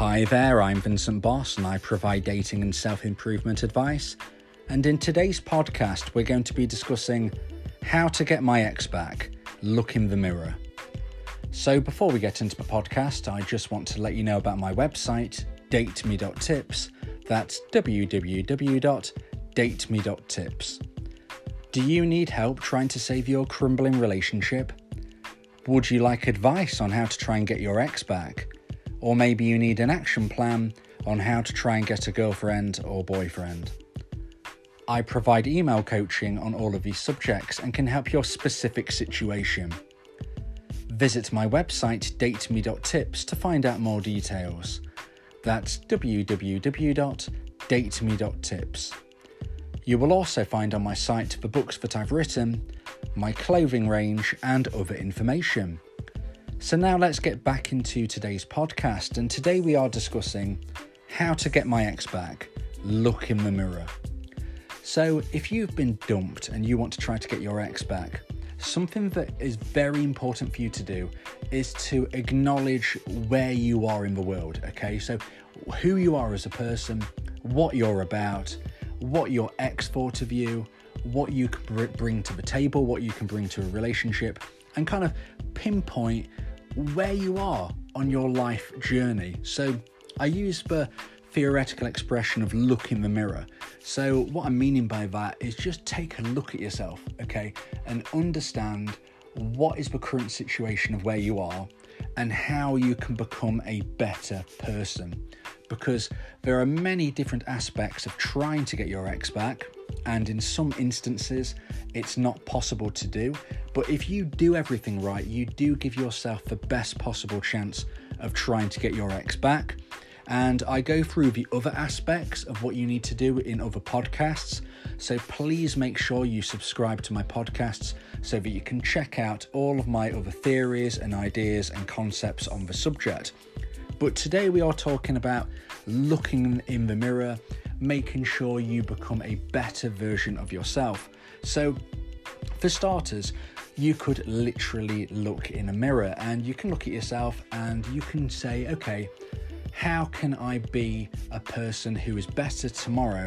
Hi there, I'm Vincent Boss and I provide dating and self improvement advice. And in today's podcast, we're going to be discussing how to get my ex back. Look in the mirror. So, before we get into the podcast, I just want to let you know about my website, dateme.tips. That's www.dateme.tips. Do you need help trying to save your crumbling relationship? Would you like advice on how to try and get your ex back? Or maybe you need an action plan on how to try and get a girlfriend or boyfriend. I provide email coaching on all of these subjects and can help your specific situation. Visit my website dateme.tips to find out more details. That's www.dateme.tips. You will also find on my site the books that I've written, my clothing range, and other information. So now let's get back into today's podcast, and today we are discussing how to get my ex back. Look in the mirror. So, if you've been dumped and you want to try to get your ex back, something that is very important for you to do is to acknowledge where you are in the world, okay? So, who you are as a person, what you're about, what your ex thought of you, what you can bring to the table, what you can bring to a relationship, and kind of pinpoint where you are on your life journey. So I use the theoretical expression of look in the mirror. So, what I'm meaning by that is just take a look at yourself, okay, and understand what is the current situation of where you are and how you can become a better person. Because there are many different aspects of trying to get your ex back, and in some instances, it's not possible to do. But if you do everything right, you do give yourself the best possible chance of trying to get your ex back. And I go through the other aspects of what you need to do in other podcasts. So please make sure you subscribe to my podcasts so that you can check out all of my other theories and ideas and concepts on the subject. But today we are talking about looking in the mirror, making sure you become a better version of yourself. So, for starters, you could literally look in a mirror and you can look at yourself and you can say, okay, how can I be a person who is better tomorrow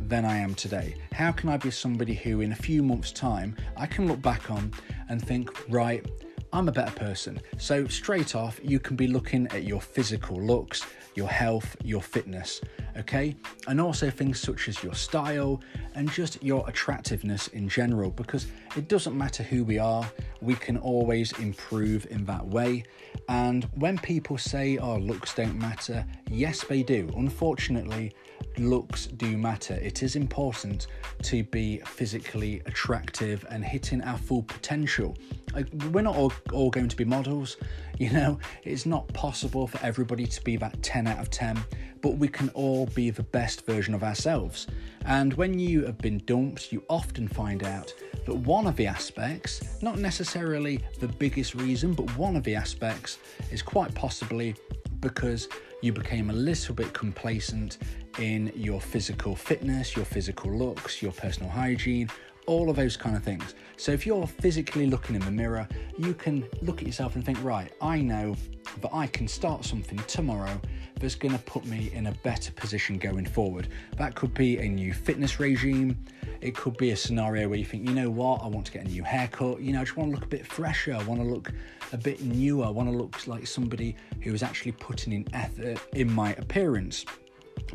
than I am today? How can I be somebody who, in a few months' time, I can look back on and think, right, I'm a better person. So, straight off, you can be looking at your physical looks, your health, your fitness, okay? And also things such as your style and just your attractiveness in general, because it doesn't matter who we are, we can always improve in that way. And when people say, oh, looks don't matter, yes, they do. Unfortunately, looks do matter. It is important to be physically attractive and hitting our full potential. Like, we're not all, all going to be models, you know, it's not possible for everybody to be that 10 out of 10, but we can all be the best version of ourselves. And when you have been dumped, you often find out that one of the aspects, not necessarily the biggest reason, but one of the aspects is quite possibly because you became a little bit complacent in your physical fitness, your physical looks, your personal hygiene, all of those kind of things. So if you're physically looking in the mirror, you can look at yourself and think, right, I know that I can start something tomorrow that's going to put me in a better position going forward. That could be a new fitness regime. It could be a scenario where you think, you know what, I want to get a new haircut. You know, I just want to look a bit fresher. I want to look a bit newer. I want to look like somebody who is actually putting in effort in my appearance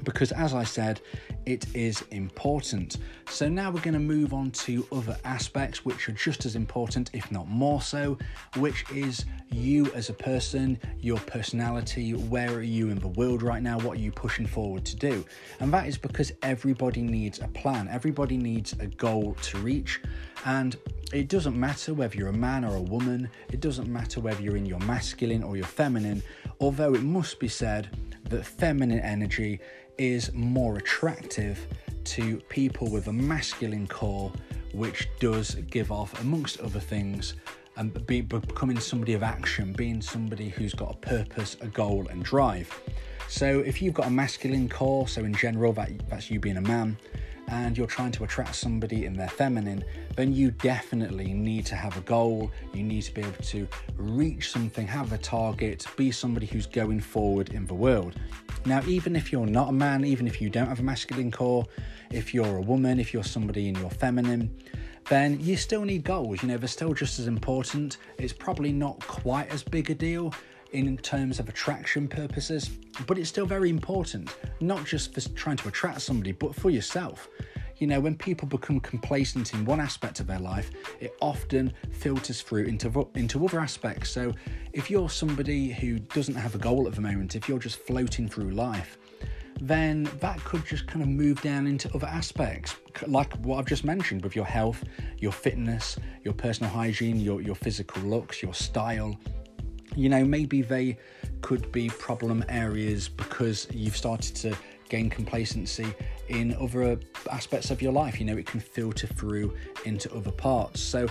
because as I said, it is important. So now we're going to move on to other aspects which are just as important, if not more so, which is you as a person, your personality, where are you in the world right now, what are you pushing forward to do? And that is because everybody needs a plan, everybody needs a goal to reach, and it doesn't matter whether you're a man or a woman, it doesn't matter whether you're in your masculine or your feminine, although it must be said that feminine energy is more attractive to people with a masculine core, which does give off, amongst other things, and um, be, becoming somebody of action, being somebody who's got a purpose, a goal, and drive. So, if you've got a masculine core, so in general, that, that's you being a man, and you're trying to attract somebody in their feminine, then you definitely need to have a goal. You need to be able to reach something, have a target, be somebody who's going forward in the world. Now, even if you're not a man, even if you don't have a masculine core, if you're a woman, if you're somebody in your feminine, then you still need goals. You know, they're still just as important. It's probably not quite as big a deal in terms of attraction purposes, but it's still very important, not just for trying to attract somebody, but for yourself. You know, when people become complacent in one aspect of their life, it often filters through into, into other aspects. So, if you're somebody who doesn't have a goal at the moment, if you're just floating through life, then that could just kind of move down into other aspects, like what I've just mentioned with your health, your fitness, your personal hygiene, your, your physical looks, your style. You know, maybe they could be problem areas because you've started to gain complacency in other aspects of your life. You know, it can filter through into other parts. So,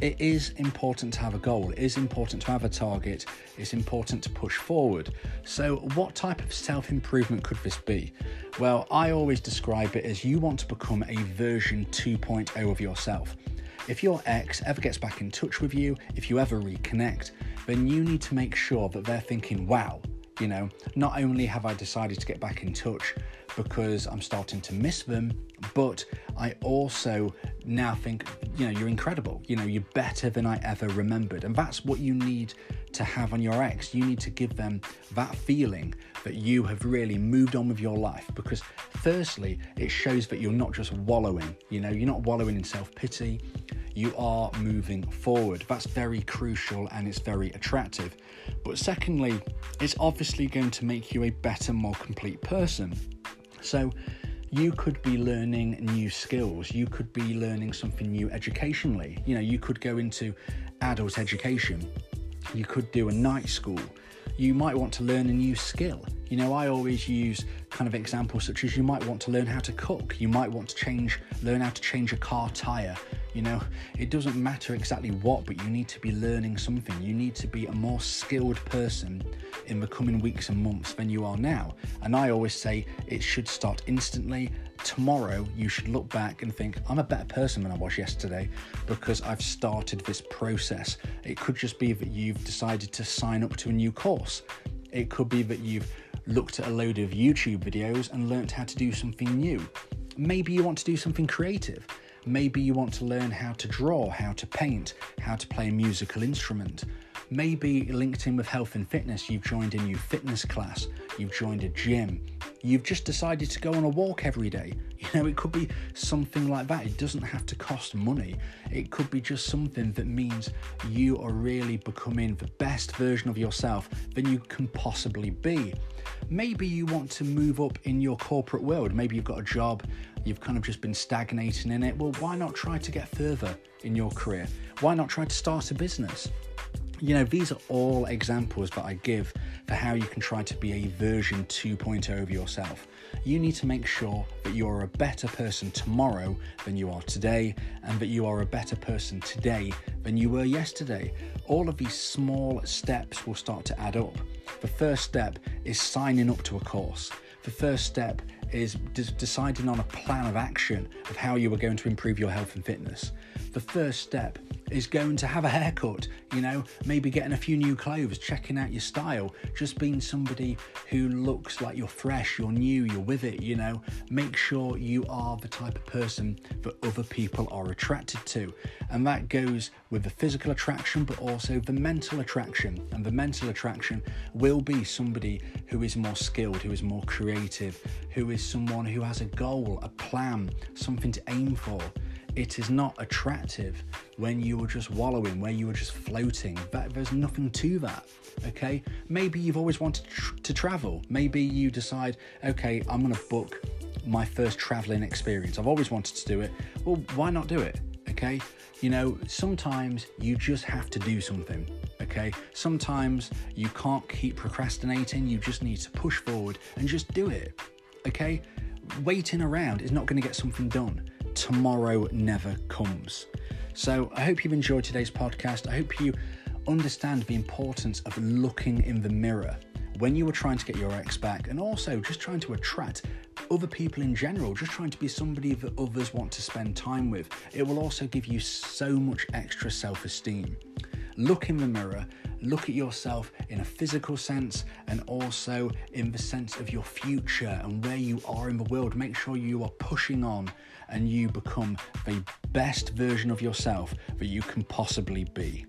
it is important to have a goal, it is important to have a target, it's important to push forward. So, what type of self improvement could this be? Well, I always describe it as you want to become a version 2.0 of yourself. If your ex ever gets back in touch with you, if you ever reconnect, then you need to make sure that they're thinking, wow, you know, not only have I decided to get back in touch because I'm starting to miss them, but I also now think, you know, you're incredible. You know, you're better than I ever remembered. And that's what you need to have on your ex. You need to give them that feeling that you have really moved on with your life because, firstly, it shows that you're not just wallowing, you know, you're not wallowing in self pity you are moving forward. That's very crucial and it's very attractive. But secondly, it's obviously going to make you a better, more complete person. So, you could be learning new skills. You could be learning something new educationally. You know, you could go into adult education. You could do a night school. You might want to learn a new skill. You know, I always use kind of examples such as you might want to learn how to cook. You might want to change, learn how to change a car tire. You know, it doesn't matter exactly what, but you need to be learning something. You need to be a more skilled person in the coming weeks and months than you are now. And I always say it should start instantly. Tomorrow, you should look back and think, I'm a better person than I was yesterday because I've started this process. It could just be that you've decided to sign up to a new course. It could be that you've looked at a load of YouTube videos and learnt how to do something new. Maybe you want to do something creative. Maybe you want to learn how to draw, how to paint, how to play a musical instrument. Maybe linked in with health and fitness, you've joined a new fitness class, you've joined a gym, you've just decided to go on a walk every day. You know, it could be something like that. It doesn't have to cost money. It could be just something that means you are really becoming the best version of yourself than you can possibly be. Maybe you want to move up in your corporate world. Maybe you've got a job, you've kind of just been stagnating in it. Well, why not try to get further in your career? Why not try to start a business? You know, these are all examples that I give for how you can try to be a version 2.0 of yourself. You need to make sure that you are a better person tomorrow than you are today, and that you are a better person today than you were yesterday. All of these small steps will start to add up. The first step is signing up to a course. The first step is deciding on a plan of action of how you are going to improve your health and fitness. The first step is going to have a haircut, you know, maybe getting a few new clothes, checking out your style, just being somebody who looks like you're fresh, you're new, you're with it, you know. Make sure you are the type of person that other people are attracted to. And that goes with the physical attraction, but also the mental attraction. And the mental attraction will be somebody who is more skilled, who is more creative, who is someone who has a goal, a plan, something to aim for it is not attractive when you are just wallowing, where you are just floating. That, there's nothing to that. Okay, maybe you've always wanted tr- to travel. Maybe you decide, okay, I'm going to book my first traveling experience. I've always wanted to do it. Well, why not do it? Okay, you know, sometimes you just have to do something. Okay, sometimes you can't keep procrastinating, you just need to push forward and just do it. Okay, waiting around is not going to get something done tomorrow never comes. So I hope you've enjoyed today's podcast. I hope you understand the importance of looking in the mirror when you were trying to get your ex back and also just trying to attract other people in general, just trying to be somebody that others want to spend time with. It will also give you so much extra self esteem. Look in the mirror, look at yourself in a physical sense and also in the sense of your future and where you are in the world. Make sure you are pushing on and you become the best version of yourself that you can possibly be.